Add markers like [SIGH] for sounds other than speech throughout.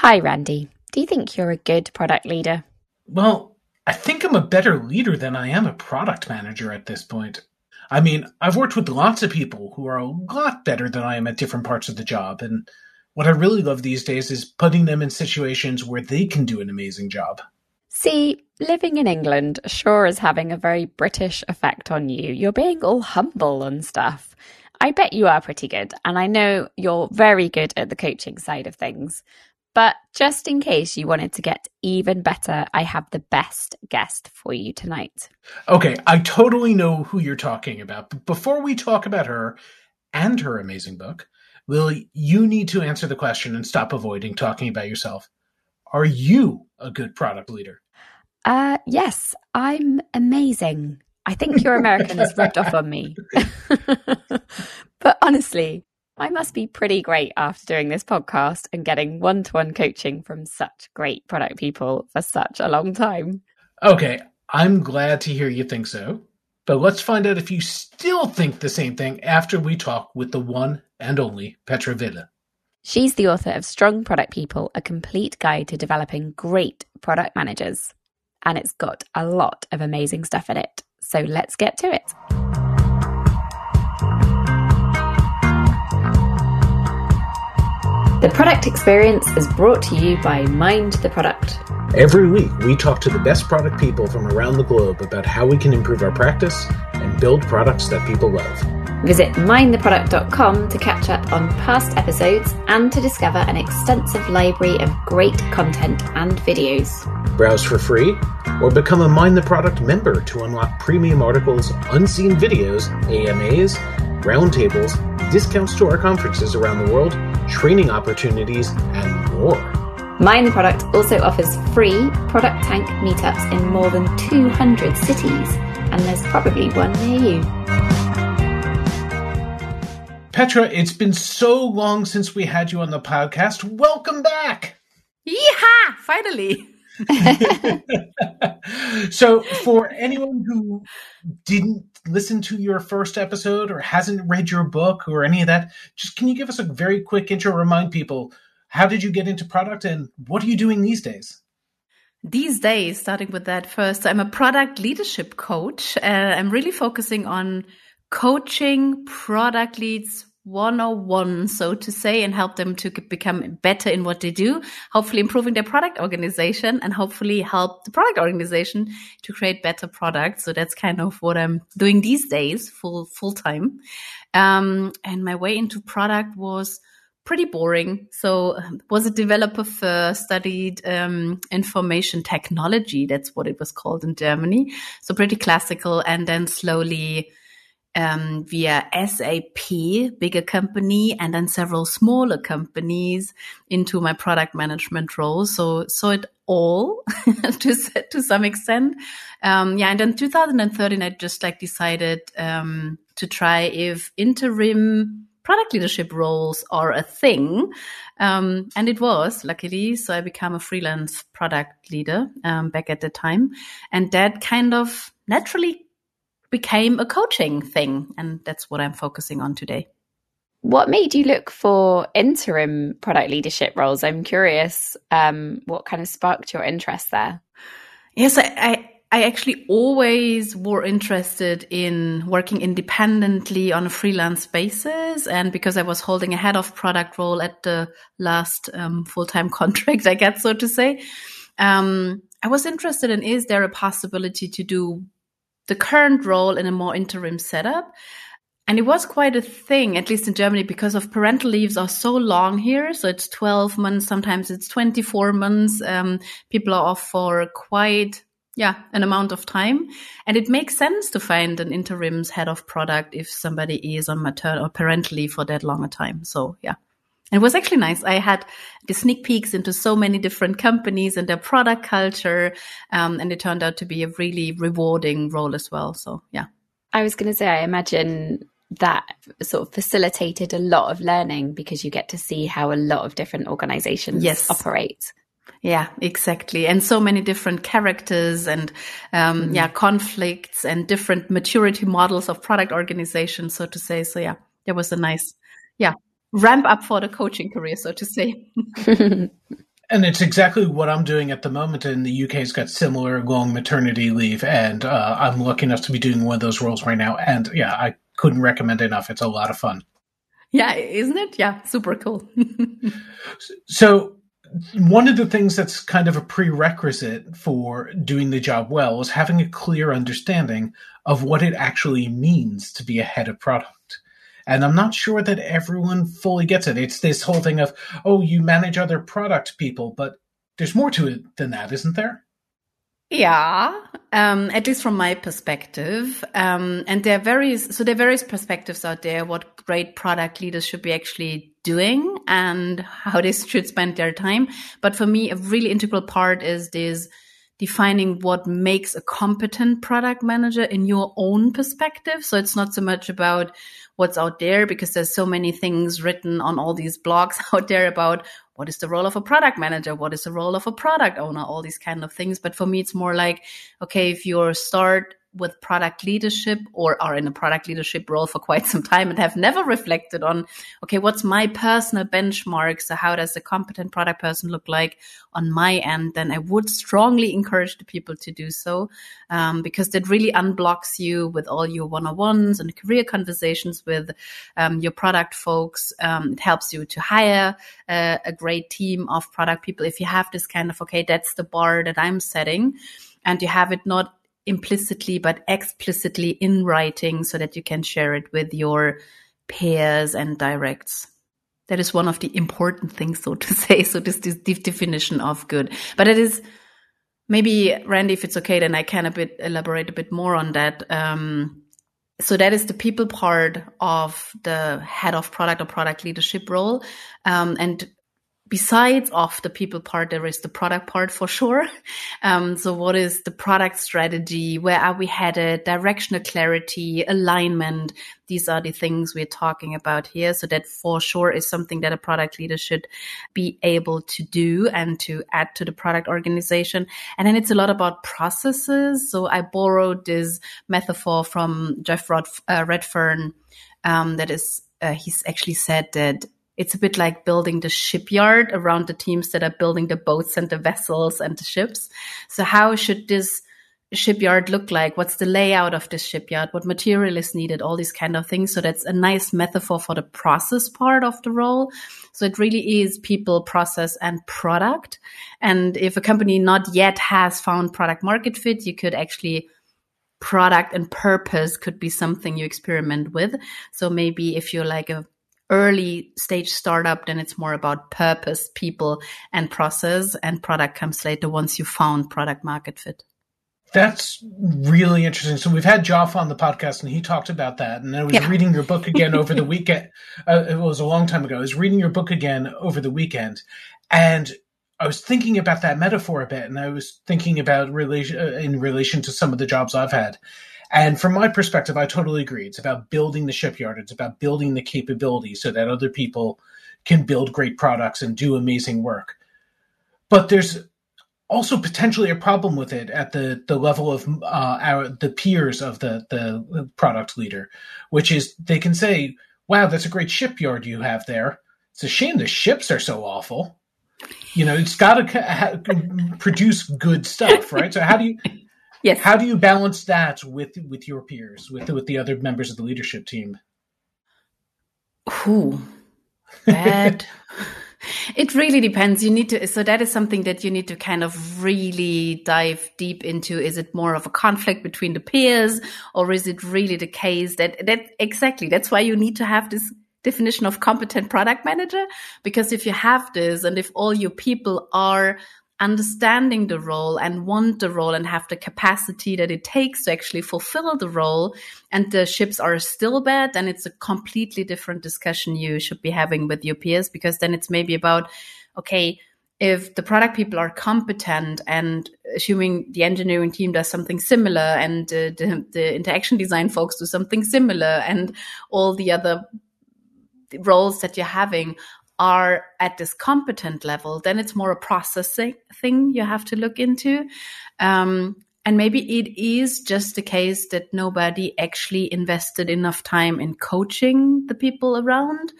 Hi, Randy. Do you think you're a good product leader? Well, I think I'm a better leader than I am a product manager at this point. I mean, I've worked with lots of people who are a lot better than I am at different parts of the job, and what I really love these days is putting them in situations where they can do an amazing job. See, living in England sure is having a very British effect on you. You're being all humble and stuff. I bet you are pretty good, and I know you're very good at the coaching side of things. But just in case you wanted to get even better, I have the best guest for you tonight. Okay, I totally know who you're talking about. But before we talk about her and her amazing book, Lily, you need to answer the question and stop avoiding talking about yourself. Are you a good product leader? Uh, yes, I'm amazing. I think your American has rubbed off on me. [LAUGHS] [LAUGHS] but honestly, I must be pretty great after doing this podcast and getting one to one coaching from such great product people for such a long time. Okay, I'm glad to hear you think so. But let's find out if you still think the same thing after we talk with the one and only Petra Wille. She's the author of Strong Product People, a complete guide to developing great product managers. And it's got a lot of amazing stuff in it. So let's get to it. The product experience is brought to you by Mind the Product. Every week, we talk to the best product people from around the globe about how we can improve our practice and build products that people love. Visit mindtheproduct.com to catch up on past episodes and to discover an extensive library of great content and videos. Browse for free or become a Mind the Product member to unlock premium articles, unseen videos, AMAs, roundtables, discounts to our conferences around the world, training opportunities, and more. Mind the Product also offers free Product Tank meetups in more than 200 cities, and there's probably one near you. Petra, it's been so long since we had you on the podcast. Welcome back. Yeehaw! Finally. [LAUGHS] so, for anyone who didn't listen to your first episode or hasn't read your book or any of that, just can you give us a very quick intro? Remind people how did you get into product and what are you doing these days? These days, starting with that first, I'm a product leadership coach. Uh, I'm really focusing on coaching product leads 101, so to say, and help them to become better in what they do, hopefully improving their product organization and hopefully help the product organization to create better products. So that's kind of what I'm doing these days, full, full time. Um, and my way into product was pretty boring. So um, was a developer first, studied um, information technology. That's what it was called in Germany. So pretty classical and then slowly um, via SAP, bigger company, and then several smaller companies into my product management role. So, so it all [LAUGHS] to to some extent. Um, yeah, and then 2013, I just like decided um, to try if interim product leadership roles are a thing. Um, and it was, luckily. So I became a freelance product leader um, back at the time. And that kind of naturally became a coaching thing. And that's what I'm focusing on today. What made you look for interim product leadership roles? I'm curious um, what kind of sparked your interest there? Yes, I, I, I actually always were interested in working independently on a freelance basis. And because I was holding a head of product role at the last um, full time [LAUGHS] contract I get, so to say, um, I was interested in is there a possibility to do the current role in a more interim setup. And it was quite a thing, at least in Germany, because of parental leaves are so long here. So it's 12 months, sometimes it's 24 months. Um, people are off for quite, yeah, an amount of time. And it makes sense to find an interims head of product if somebody is on maternal or parental leave for that long a time. So yeah. It was actually nice. I had the sneak peeks into so many different companies and their product culture. Um, and it turned out to be a really rewarding role as well. So, yeah. I was going to say, I imagine that sort of facilitated a lot of learning because you get to see how a lot of different organizations yes. operate. Yeah, exactly. And so many different characters and, um, mm. yeah, conflicts and different maturity models of product organizations, so to say. So, yeah, there was a nice, yeah, ramp up for the coaching career, so to say. [LAUGHS] And it's exactly what I'm doing at the moment. And the UK's got similar long maternity leave, and uh, I'm lucky enough to be doing one of those roles right now. And yeah, I couldn't recommend enough. It's a lot of fun. Yeah, isn't it? Yeah, super cool. [LAUGHS] so, one of the things that's kind of a prerequisite for doing the job well is having a clear understanding of what it actually means to be a head of product. And I'm not sure that everyone fully gets it. It's this whole thing of, oh, you manage other product people, but there's more to it than that, isn't there? Yeah, um, at least from my perspective. Um, and there are various, so there are various perspectives out there what great product leaders should be actually doing and how they should spend their time. But for me, a really integral part is this defining what makes a competent product manager in your own perspective. So it's not so much about what's out there because there's so many things written on all these blogs [LAUGHS] out there about what is the role of a product manager what is the role of a product owner all these kind of things. But for me it's more like okay if you start with product leadership or are in a product leadership role for quite some time and have never reflected on, okay, what's my personal benchmark? So how does a competent product person look like on my end? Then I would strongly encourage the people to do so um, because that really unblocks you with all your one-on-ones and career conversations with um, your product folks. Um, it helps you to hire a great team of product people. If you have this kind of, okay, that's the bar that I'm setting and you have it not implicitly but explicitly in writing so that you can share it with your peers and directs. That is one of the important things, so to [LAUGHS] say. So this, this definition of good, but it is maybe Randy, if it's okay, then I can a bit elaborate a bit more on that. Um, so that is the people part of the head of product or product leadership role. Um, and besides of the people part, there is the product part for sure. [LAUGHS] Um, so what is the product strategy? Where are we headed? Directional clarity, alignment. These are the things we're talking about here. So that for sure is something that a product leader should be able to do and to add to the product organization. And then it's a lot about processes. So I borrowed this metaphor from Joff Rod- uh, Redfern. Um, that is, uh, he's actually said that it's a bit like building the shipyard around the teams that are building the boats and the vessels and the ships. So how should this shipyard look like? What's the layout of this shipyard? What material is needed? All these kind of things. So that's a nice metaphor for the process part of the role. So it really is people, process and product. And if a company not yet has found product market fit, you could actually product and purpose could be something you experiment with. So maybe if you're like a early stage startup, then it's more about purpose, people, and process, and product comes later once you found product market fit. That's really interesting. So we've had Joff on the podcast, and he talked about that. And I was yeah. reading your book again over the [LAUGHS] weekend. Uh, it was a long time ago. I was reading your book again over the weekend, and I was thinking about that metaphor a bit, and I was thinking about relation uh, in relation to some of the jobs I've had. And from my perspective, I totally agree. It's about building the shipyard. It's about building the capability so that other people can build great products and do amazing work. But there's also potentially a problem with it at the, the level of uh, our the peers of the the product leader, which is they can say, "Wow, that's a great shipyard you have there. It's a shame the ships are so awful." You know, it's got to produce good stuff, right? So how do you Yes. How do you balance that with with your peers, with with the other members of the leadership team? Who? Bad. [LAUGHS] it really depends. You need to, so that is something that you need to kind of really dive deep into. Is it more of a conflict between the peers or is it really the case that, that exactly, that's why you need to have this definition of competent product manager. Because if you have this and if all your people are understanding the role and want the role and have the capacity that it takes to actually fulfill the role and the ships are still bad then it's a completely different discussion you should be having with your peers because then it's maybe about okay if the product people are competent and assuming the engineering team does something similar and uh, the, the interaction design folks do something similar and all the other roles that you're having are at this competent level, then it's more a processing thing you have to look into. Um, and maybe it is just the case that nobody actually invested enough time in coaching the people around,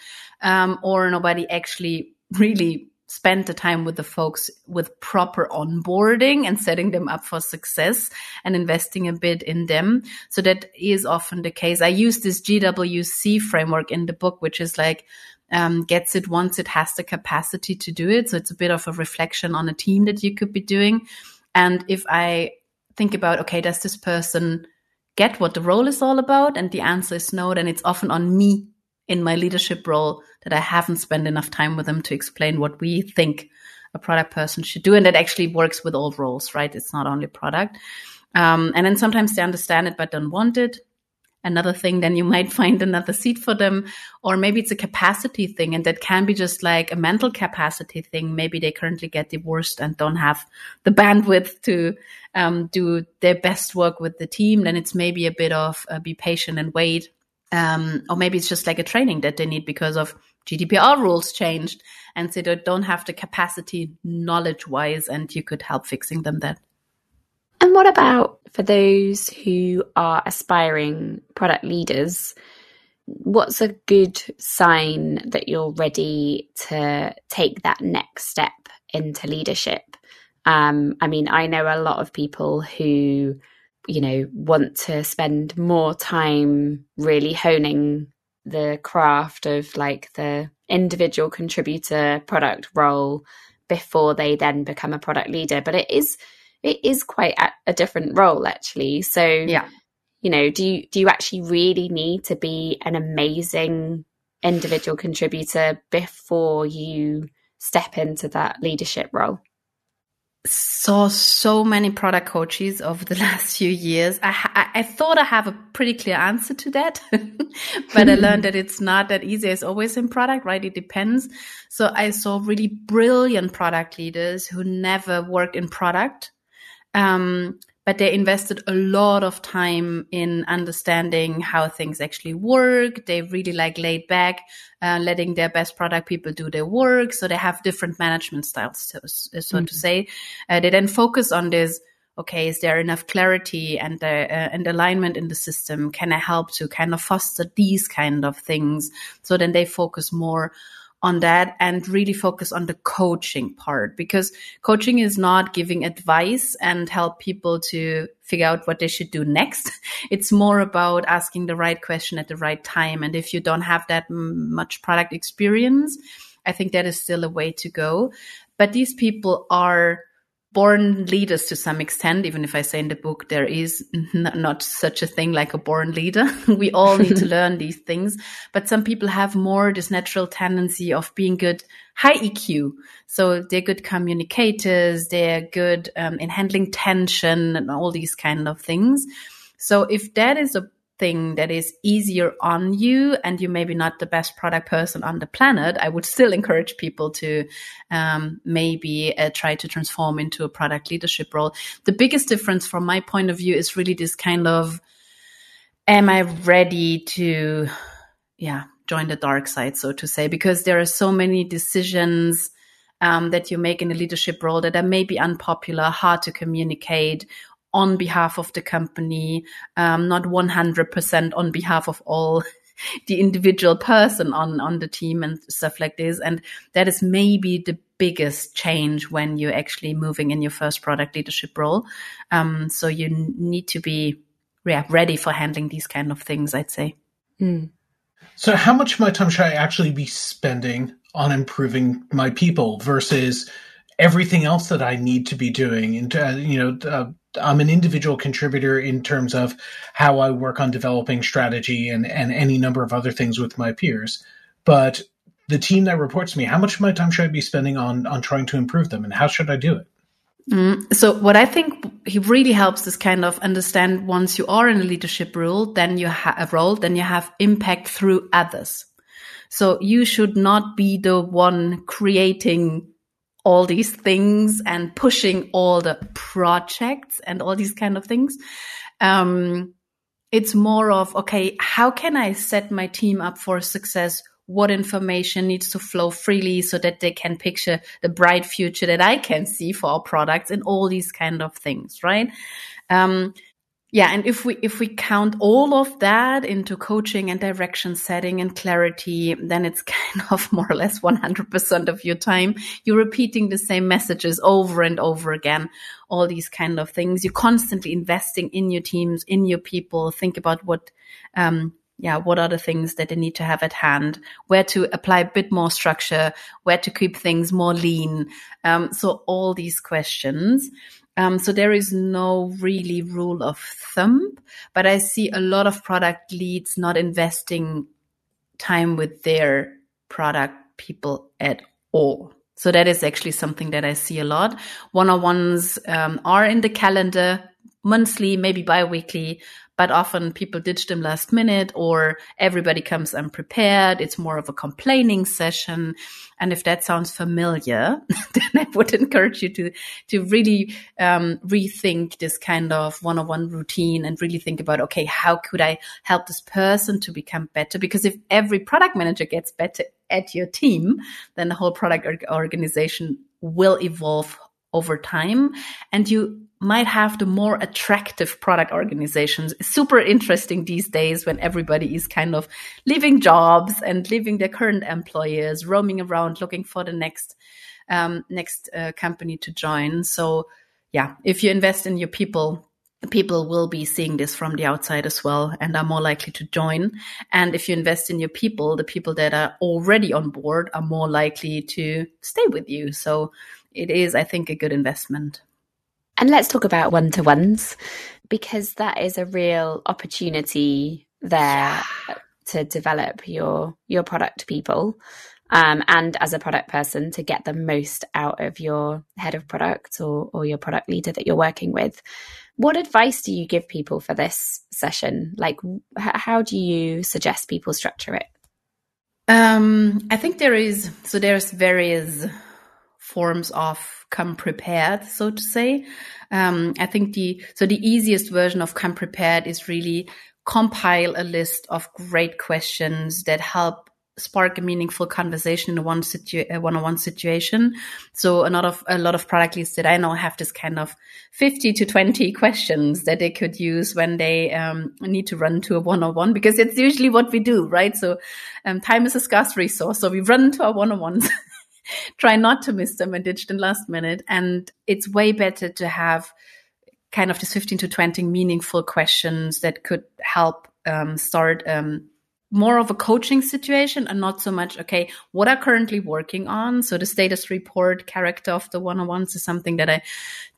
um, or nobody actually really spent the time with the folks with proper onboarding and setting them up for success and investing a bit in them. So that is often the case. I use this GWC framework in the book, which is like, um, gets it once it has the capacity to do it. So it's a bit of a reflection on a team that you could be doing. And if I think about, okay, does this person get what the role is all about? And the answer is no, then it's often on me in my leadership role that I haven't spent enough time with them to explain what we think a product person should do. And that actually works with all roles, right? It's not only product. Um, and then sometimes they understand it but don't want it. Another thing, then you might [LAUGHS] find another seat for them. Or maybe it's a capacity thing, and that can be just like a mental capacity thing. Maybe they currently get divorced and don't have the bandwidth to um, do their best work with the team. Then it's maybe a bit of uh, be patient and wait um, or maybe it's just like a training that they need because of GDPR rules changed and so they don't have the capacity knowledge wise and you could help fixing them that. And what about for those who are aspiring product leaders? What's a good sign that you're ready to take that next step into leadership? Um, I mean, I know a lot of people who you know, want to spend more time really honing the craft of like the individual contributor product role before they then become a product leader. But it is it is quite a, a different role actually. So yeah, you know, do you do you actually really need to be an amazing individual contributor before you step into that leadership role? saw so many product coaches over the [LAUGHS] last few years. I, I, I thought I have a pretty clear answer to that, [LAUGHS] but I learned that it's not that easy as always in product, right? It depends. So I saw really brilliant product leaders who never worked in product. Um, but they invested a lot of time in understanding how things actually work. They really like laid back, uh, letting their best product people do their work. So they have different management styles, so, so mm-hmm. to say. Uh, they then focus on this. Okay, is there enough clarity and uh, and alignment in the system? Can I help to kind of foster these kind of things? So then they focus more on that and really focus on the coaching part because coaching is not giving advice and help people to figure out what they should do next. [LAUGHS] It's more about asking the right question at the right time. And if you don't have that much product experience, I think that is still a way to go. But these people are born leaders to some extent, even if I say in the book there is not such a thing like a born leader. [LAUGHS] we all need to [LAUGHS] learn these things. But some people have more this natural tendency of being good high EQ. So they're good communicators, they're good um, in handling tension and all these kind of things. So if that is a thing that is easier on you and you maybe not the best product person on the planet, I would still encourage people to um, maybe uh, try to transform into a product leadership role. The biggest difference from my point of view is really this kind of, am I ready to, yeah, join the dark side, so to say, because there are so many decisions um, that you make in a leadership role that are maybe unpopular, hard to communicate, on behalf of the company, um, not 100% on behalf of all [LAUGHS] the individual person on, on the team and stuff like this. And that is maybe the biggest change when you're actually moving in your first product leadership role. Um, so you need to be yeah, ready for handling these kind of things, I'd say. Mm. So how much of my time should I actually be spending on improving my people versus everything else that I need to be doing? And, uh, you know, uh, I'm an individual contributor in terms of how I work on developing strategy and, and any number of other things with my peers. But the team that reports to me, how much of my time should I be spending on on trying to improve them, and how should I do it? Mm, so what I think he really helps is kind of understand once you are in a leadership role, then you have a role, then you have impact through others. So you should not be the one creating all these things and pushing all the projects and all these kind of things. Um, it's more of, okay, how can I set my team up for success? What information needs to flow freely so that they can picture the bright future that I can see for our products and all these kind of things, right? Um, yeah and if we if we count all of that into coaching and direction setting and clarity then it's [LAUGHS] kind of more or less 100% of your time. You're repeating the same messages over and over again. All these kind of things. You're constantly investing in your teams in your people. Think about what um yeah, what are the things that they need to have at hand, where to apply a bit more structure, where to keep things more lean. Um, so all these questions. Um, so there is no really rule of thumb, but I see a lot of product leads not investing time with their product people at all. So that is actually something that I see a lot. One-on-ones um, are in the calendar monthly, maybe bi-weekly, but often people ditch them last minute or everybody comes unprepared. It's more of a complaining session. And if that sounds familiar, [LAUGHS] then I would encourage you to, to really, um, rethink this kind of one-on-one routine and really think about, okay, how could I help this person to become better? Because if every product manager gets better at your team, then the whole product organization will evolve over time and you might have the more attractive product organizations. super interesting these days when everybody is kind of leaving jobs and leaving their current employers, roaming around looking for the next um, next uh, company to join. So yeah, if you invest in your people, people will be seeing this from the outside as well and are more likely to join. And if you invest in your people, the people that are already on board are more likely to stay with you. So it is, I think, a good investment. And let's talk about one to ones because that is a real opportunity there yeah. to develop your your product people. Um, and as a product person to get the most out of your head of product or, or your product leader that you're working with. What advice do you give people for this session? Like, how do you suggest people structure it? Um, I think there is, so there's various forms of come prepared, so to say. Um, I think the so the easiest version of come prepared is really compile a list of great questions that help spark a meaningful conversation in a one situ- a one-on-one situation. So a lot of a lot of product leads that I know have this kind of 50 to 20 [LAUGHS] questions that they could use when they um, need to run to a one-on-one because it's usually what we do, right? So um, time is a scarce resource. So we run to our one-on-ones [LAUGHS] [LAUGHS] try not to miss them and ditch them last minute. And it's way better to have kind of this 15 to 20 meaningful questions that could help um, start um, more of a coaching situation and not so much, okay, what I'm currently working on. So the status report character of the one-on-ones is something that I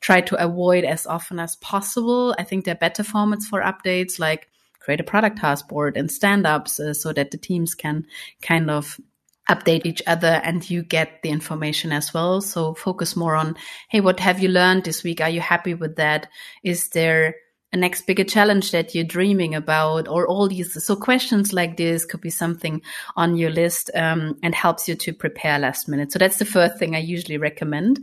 try to avoid as often as possible. I think there are better formats for updates like create a product task board and stand-ups uh, so that the teams can kind of update each other and you get the information as well. So focus more on, hey, what have you learned this week? Are you happy with that? Is there a next bigger challenge that you're dreaming about or all these so questions like this could be something on your list um, and helps you to prepare last minute so that's the first thing i usually recommend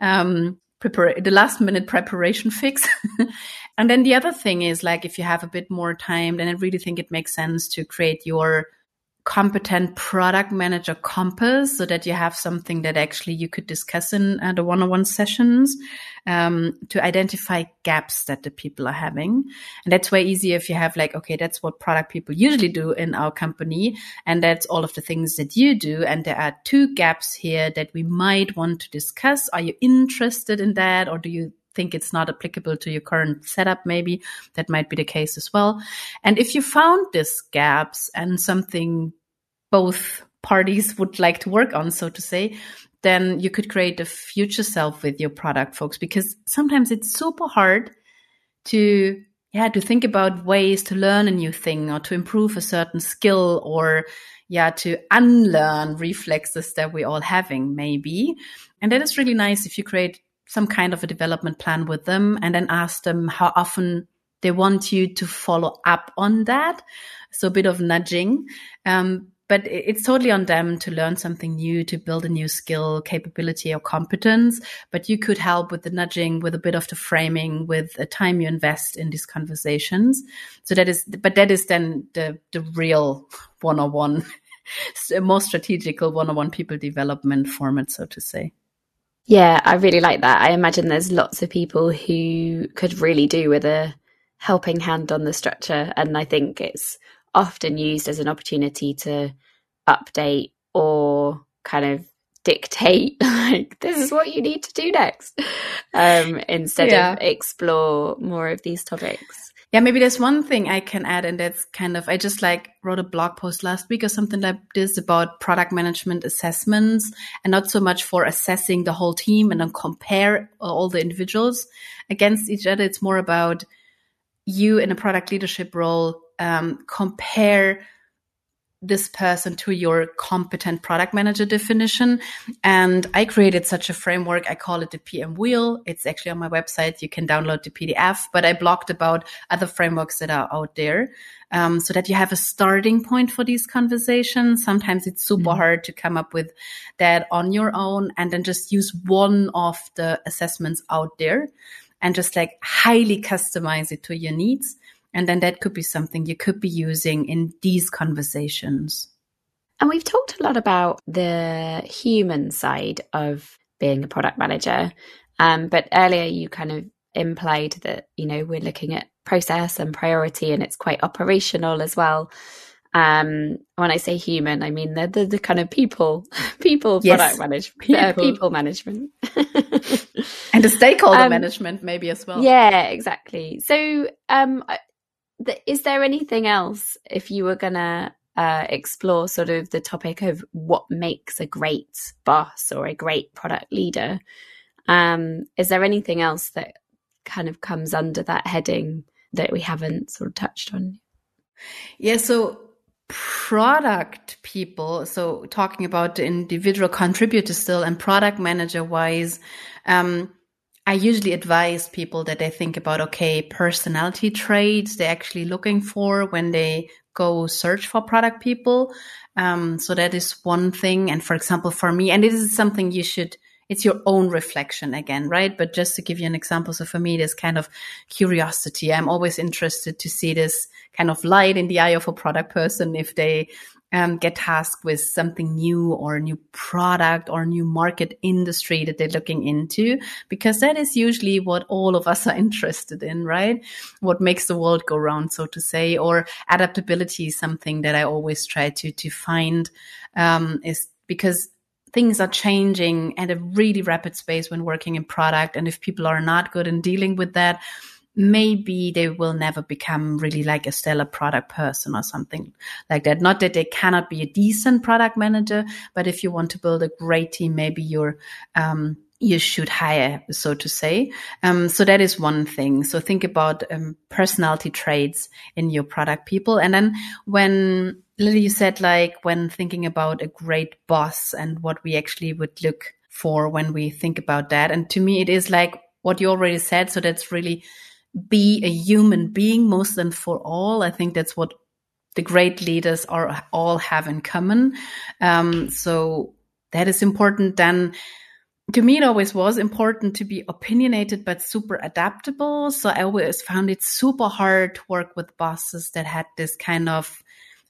um, prepare the last minute preparation fix [LAUGHS] and then the other thing is like if you have a bit more time then i really think it makes sense to create your competent product manager compass so that you have something that actually you could discuss in uh, the one-on-one sessions um, to identify gaps that the people are having. And that's way easier if you have like okay that's what product people usually do in our company and that's all of the things that you do and there are two gaps here that we might want to discuss. Are you interested in that or do you think it's not applicable to your current setup, maybe that might be the case as well. And if you found these gaps and something both parties would like to work on, so to say, then you could create a future self with your product, folks, because sometimes it's super hard to yeah to think about ways to learn a new thing or to improve a certain skill or yeah to unlearn reflexes that we're all having maybe and that is really nice if you create some kind of a development plan with them and then ask them how often they want you to follow up on that so a bit of nudging um, but it's totally on them to learn something new, to build a new skill, capability, or competence. But you could help with the nudging, with a bit of the framing, with the time you invest in these conversations. So that is, but that is then the the real one on one, more strategical one on one people development format, so to say. Yeah, I really like that. I imagine there's lots of people who could really do with a helping hand on the structure. And I think it's often used as an opportunity to update or kind of dictate [LAUGHS] like this is what you need to do next um, instead yeah. of explore more of these topics yeah maybe there's one thing i can add and that's kind of i just like wrote a blog post last week or something like this about product management assessments and not so much for assessing the whole team and then compare all the individuals against each other. It's more about you in a product leadership role um, compare this person to your competent product manager definition. And I created such a framework. I call it the PM wheel. It's actually on my website. You can download the PDF, but I blogged about other frameworks that are out there. Um, so that you have a starting point for these conversations. Sometimes it's super mm-hmm. hard to come up with that on your own and then just use one of the assessments out there and just like highly customize it to your needs. And then that could be something you could be using in these conversations. And we've talked a lot about the human side of being a product manager. Um, but earlier you kind of implied that, you know, we're looking at process and priority and it's quite operational as well. Um, when I say human, I mean the the, the kind of people, [LAUGHS] people yes. product management, people, uh, people management, and the stakeholder [LAUGHS] um, management maybe as well. Yeah, exactly. So, um, is there anything else if you were gonna uh, explore sort of the topic of what makes a great boss or a great product leader? Um, is there anything else that kind of comes under that heading that we haven't sort of touched on? Yeah, so product people, so talking about individual contributors still and product manager wise, um, I usually advise people that they think about, okay, personality traits they're actually looking for when they go search for product people. Um, so that is one thing. And for example, for me, and this is something you should, it's your own reflection again, right? But just to give you an example. So for me, this kind of curiosity. I'm always interested to see this kind of light in the eye of a product person if they um, get tasked with something new or a new product or a new market industry that they're looking into, because that is usually what all of us [LAUGHS] are interested in, right? What makes the world go round, so to say, or adaptability is something that I always try to, to find, um, is because things are changing at a really rapid space when working in product. And if people are not good in dealing with that, maybe they will never become really like a stellar product person or something like that. Not that they cannot be a decent product manager, but if you want to build a great team, maybe you're, um, you should hire, so to say. Um, so that is one thing. So think about um, personality traits in your product people. And then when Lily, you said like when thinking about a great boss and what we actually would look for when we think about that. And to me, it is like what you already said. So that's really be a human being most and for all. I think that's what the great leaders are all have in common. Um, so that is important. Then to me, it always was important to be opinionated, but super adaptable. So I always found it super hard to work with bosses that had this kind of,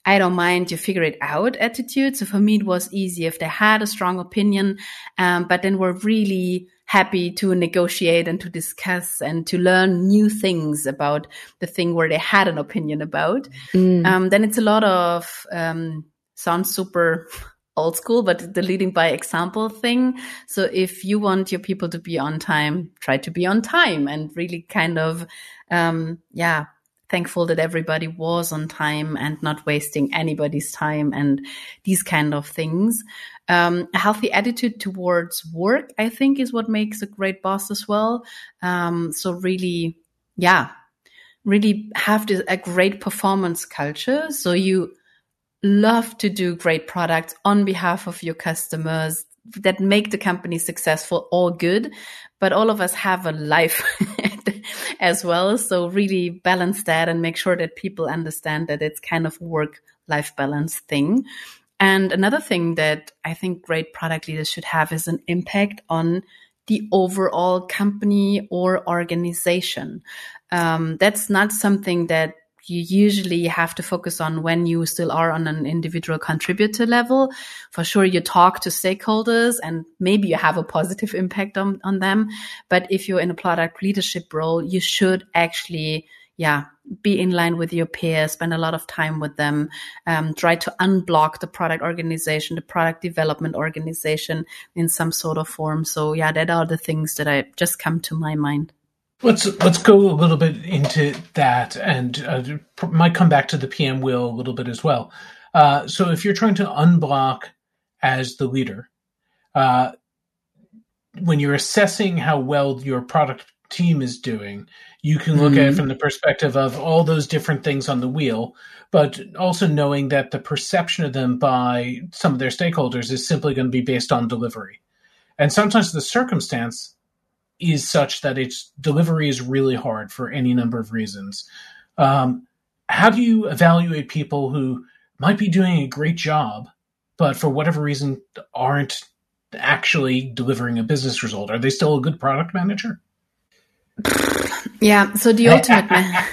I don't mind, you figure it out attitude. So for me, it was easy if they had a strong opinion, um, but then were really happy to negotiate and to discuss and to learn new things about the thing where they had an opinion about. Mm. Um, then it's a lot of, um, sounds super [LAUGHS] old school, but the leading by example thing. So if you want your people to be on time, try to be on time and really kind of, um, yeah, thankful that everybody was on time and not wasting anybody's time and these kind of things. Um, a healthy attitude towards work, I think, is what makes a great boss as well. Um, so really, yeah, really have this, a great performance culture. So you love to do great products on behalf of your customers that make the company successful all good but all of us have a life [LAUGHS] as well so really balance that and make sure that people understand that it's kind of work life balance thing and another thing that I think great product leaders should have is an impact on the overall company or organization. Um, that's not something that you usually have to focus on when you still are on an individual contributor level. For sure, you talk to stakeholders and maybe you have a positive [LAUGHS] impact on, on them. But if you're in a product leadership role, you should actually yeah, be in line with your peers, spend a lot of time with them, um, try to unblock the product organization, the product development organization in some sort of form. So yeah, that are the things that I just come to my mind. Let's let's go a little bit into that, and uh, might come back to the PM wheel a little bit as well. Uh, so if you're trying to unblock as the leader, uh, when you're assessing how well your product team is doing, you can look mm-hmm. at it mm-hmm. from the perspective of all those different things on the wheel, but also knowing that the perception of them by some of their stakeholders is simply going to be based on delivery. And sometimes the circumstance is such that its delivery is really hard for any number of reasons. Um, how do you evaluate people who might be doing a great job, but for whatever reason aren't actually delivering a business result? Are they still a good product manager? Yeah, so the ultimate man. [LAUGHS]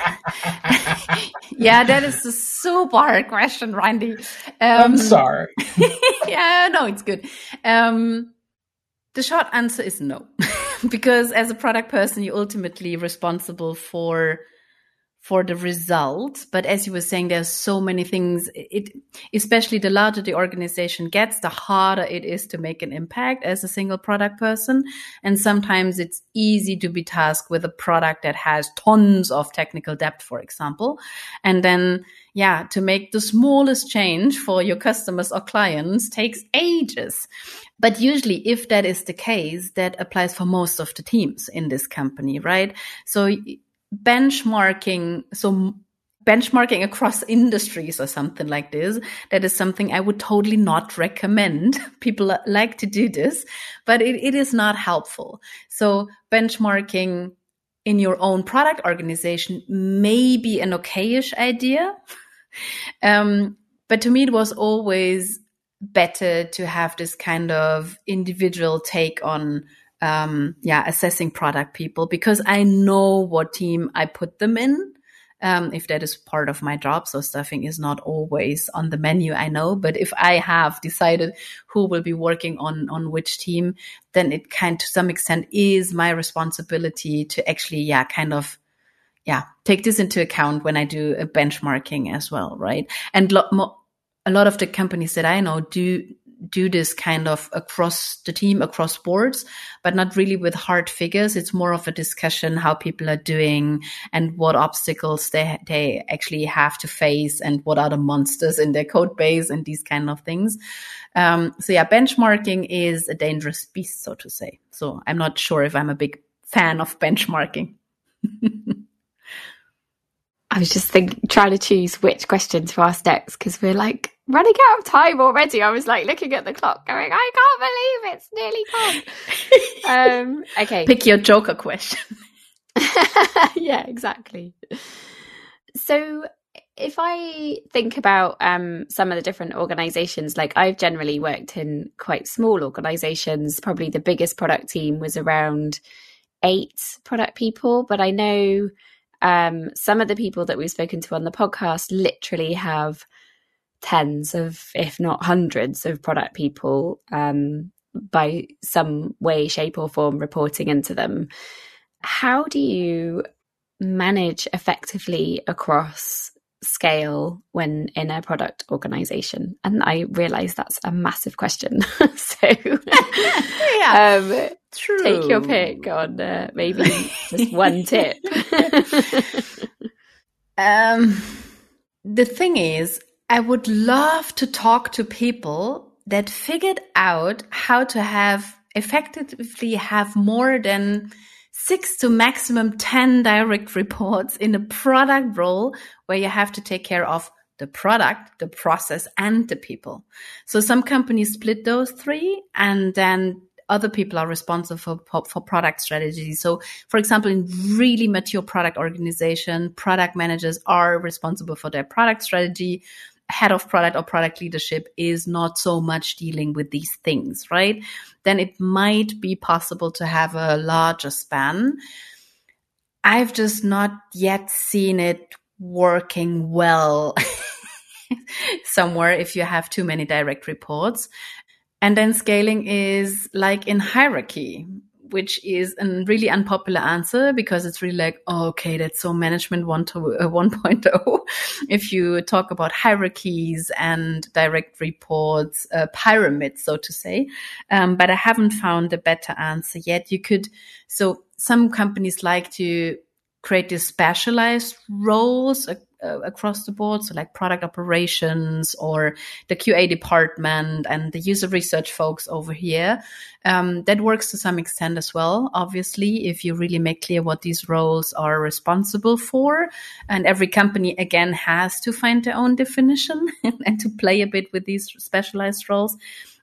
yeah, that is a super hard question, Randy. Um, I'm sorry. [LAUGHS] yeah, no, it's good. Um, the short answer is no, [LAUGHS] [LAUGHS] because as a product person, you're ultimately responsible for for the result. But as you were saying, there's so many things. It, especially the larger the organization gets, the harder it is to make an impact as a single product person. And sometimes it's easy to be tasked with a product that has tons of technical depth, for example. And then, yeah, to make the smallest change for your customers or clients takes ages. But usually, if that is the case, that applies for most of the teams in this company, right? So benchmarking, so benchmarking across industries or something like this, that is something I would totally not recommend. [LAUGHS] People like to do this, but it, it is not helpful. So benchmarking in your own product organization may be an okayish idea. Um, but to me, it was always better to have this kind of individual take on um, yeah, assessing product people because I know what team I put them in. Um, if that is part of my job. So stuffing is not always on the menu, I know. But if I have decided who will be working on, on which team, then it kind to some extent is my responsibility to actually, yeah, kind of, yeah, take this into account when I do a benchmarking as well. Right. And lo- mo- a lot of the companies that I know do do this kind of across the team, across boards, but not really with hard figures. It's more of a discussion how people are doing and what obstacles they they actually have to face and what are the monsters in their code base and these kind of things. Um, so yeah, benchmarking is a dangerous beast, so to say. So I'm not sure if I'm a big fan of benchmarking. [LAUGHS] I was just thinking, trying to choose which question to ask next because we're like running out of time already. I was like looking at the clock, going, I can't believe it's nearly time. [LAUGHS] um, okay, pick your Joker question. [LAUGHS] [LAUGHS] yeah, exactly. So, if I think about um, some of the different organizations, like I've generally worked in quite small organizations. Probably the biggest product team was around eight product people, but I know um, some of the people that we've spoken to on the podcast literally have tens of, if not hundreds, of product people um, by some way, shape, or form reporting into them. How do you manage effectively across scale when in a product organization? And I realize that's a massive question. [LAUGHS] so, [LAUGHS] yeah, um, True. take your pick on uh, maybe just one [LAUGHS] tip. um, the thing is, I would love to talk to people that figured out how to have effectively have more than six to maximum 10 direct reports in a product role where you have to take care of the product, the process, and the people. So some companies split those three and then other people are responsible for, for product strategy. So, for example, in really mature product organization, product managers are responsible for their product strategy. Head of product or product leadership is not so much dealing with these things, right? Then it might be possible to have a larger span. I've just not yet seen it working well [LAUGHS] somewhere if you have too many direct reports. And then scaling is like in hierarchy. Which is a really unpopular answer because it's really like, oh, okay, that's so management 1 to, uh, [LAUGHS] 1.0. if you talk about hierarchies and direct reports, uh, pyramids, so to say. Um, but I haven't found a better answer yet. You could, so some companies like to create these specialized roles uh, across the board. So like product operations or the QA department and the user research folks over here. Um, that works to some extent as well. Obviously, if you really make clear what these roles are responsible for, and every company again has to find their own definition [LAUGHS] and to play a bit with these specialized roles.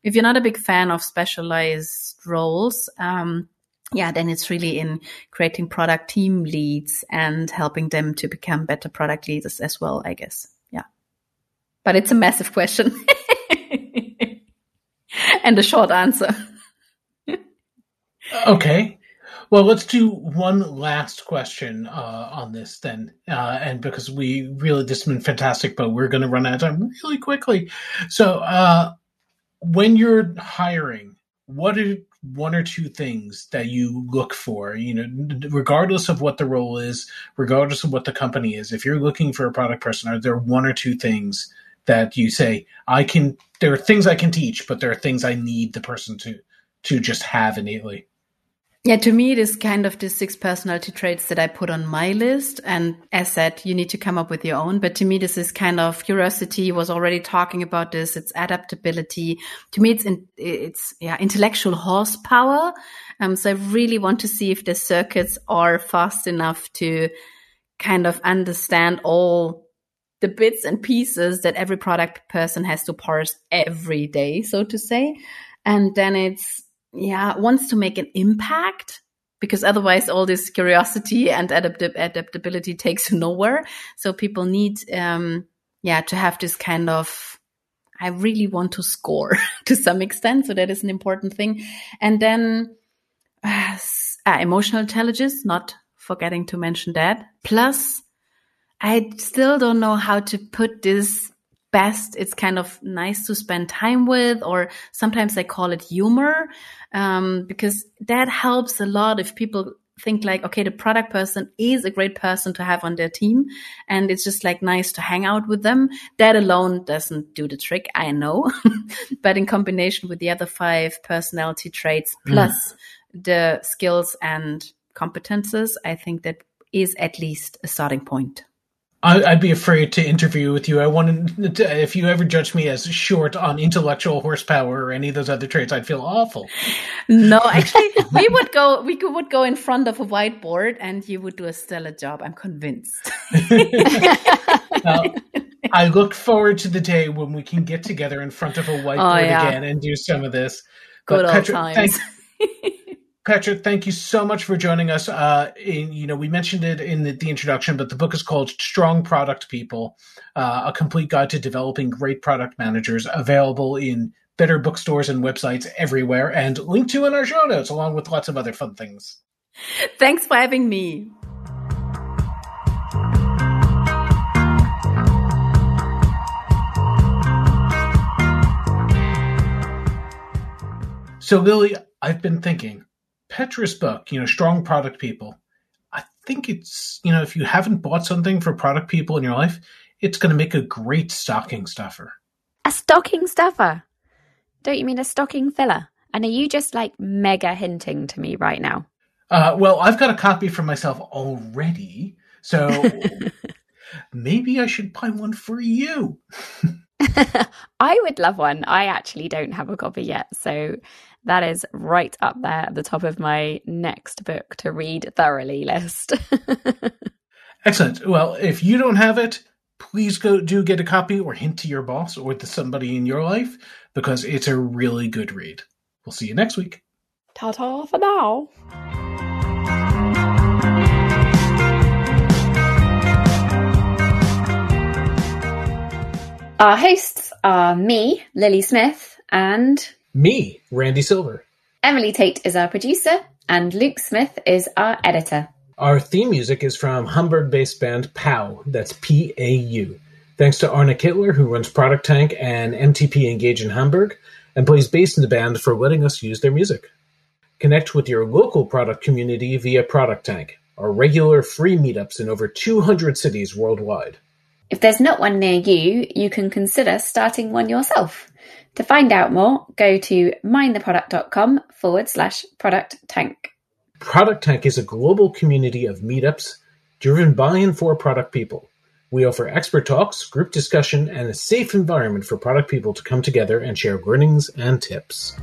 If you're not a big fan of specialized roles, um, yeah, then it's really in creating product team leads and helping them to become better product leaders as well, I guess. Yeah. But it's a massive question. [LAUGHS] and a short answer. [LAUGHS] okay. Well, let's do one last question uh, on this then. Uh, and because we really, this has been fantastic, but we're going to run out of time really quickly. So, uh, when you're hiring, what are one or two things that you look for you know regardless of what the role is regardless of what the company is if you're looking for a product person are there one or two things that you say i can there are things i can teach but there are things i need the person to to just have innately yeah, to me, it is kind of the six personality traits that I put on my list. And as said, you need to come up with your own. But to me, this is kind of curiosity was already talking about this. It's adaptability. To me, it's, in, it's, yeah, intellectual horsepower. Um, so I really want to see if the circuits are fast enough to kind of understand all the bits and pieces that every product person has to parse every day, so to say. And then it's, yeah, wants to make an impact because otherwise all this curiosity and adapt- adaptability takes [LAUGHS] nowhere. So people need, um, yeah, to have this kind of, I really want to score [LAUGHS] to some extent. So that is an important thing. And then, uh, emotional intelligence, not forgetting to mention that. Plus, I still don't know how to put this best. It's kind of nice to spend time with, or sometimes I call it humor, um, because that helps a lot if people think like, okay, the product person is a great person to have on their team. And it's just like nice to hang out with them. That alone doesn't do the trick. I know, [LAUGHS] but in combination with the other five personality traits mm. plus mm. the skills and competences, I think that is at least a starting point. I, would be afraid to interview with you. I wanted to, if you ever judge me as short on intellectual horsepower or any of those other traits, I'd feel awful. No, actually, [LAUGHS] we would go. We would go in front of a whiteboard, and you would do a stellar job. I'm convinced. [LAUGHS] well, [LAUGHS] I look forward to the day when we can get together in front of a oh, whiteboard oh, yeah. again and do some of this. Good but old Petra, times. Petra, thank you so much for joining us. Uh, in, you know, we mentioned it in the, the, introduction, but the book is called "Strong Product People: uh, A Complete Guide to Developing Great Product Managers," available in better bookstores and websites everywhere, and linked to in our show notes, along with lots of other fun things. Thanks for having me. So, Lily, I've been thinking Petra's book, you know, Strong Product People, I think it's, you know, if you haven't bought something for product people in your life, it's going to make a great stocking stuffer. A stocking stuffer? Don't you mean a stocking filler? And are you just like mega hinting to me right now? Uh, well, I've got a copy for myself already. So [LAUGHS] maybe I should buy one for you. [LAUGHS] [LAUGHS] I would love one. I actually don't have a copy yet. So that is right up there at the top of my next book to read thoroughly list. [LAUGHS] Excellent. Well, if you don't have it, please go do get a copy or hint to your boss or to somebody in your life because it's a really good read. We'll see you next week. Ta ta for now. Our hosts are me, Lily Smith, and me, Randy Silver. Emily Tate is our producer, and Luke Smith is our editor. Our theme music is from Hamburg based band PAU, that's P A U. Thanks to Arne Kittler, who runs Product Tank and MTP Engage in Hamburg, and plays bass in the band for letting us use their music. Connect with your local product community via Product Tank, our regular free meetups in over 200 cities worldwide. If there's not one near you, you can consider starting one yourself. To find out more, go to mindtheproduct.com forward slash product tank. Product Tank is a global community of meetups driven by and for product people. We offer expert talks, group discussion, and a safe environment for product people to come together and share learnings and tips.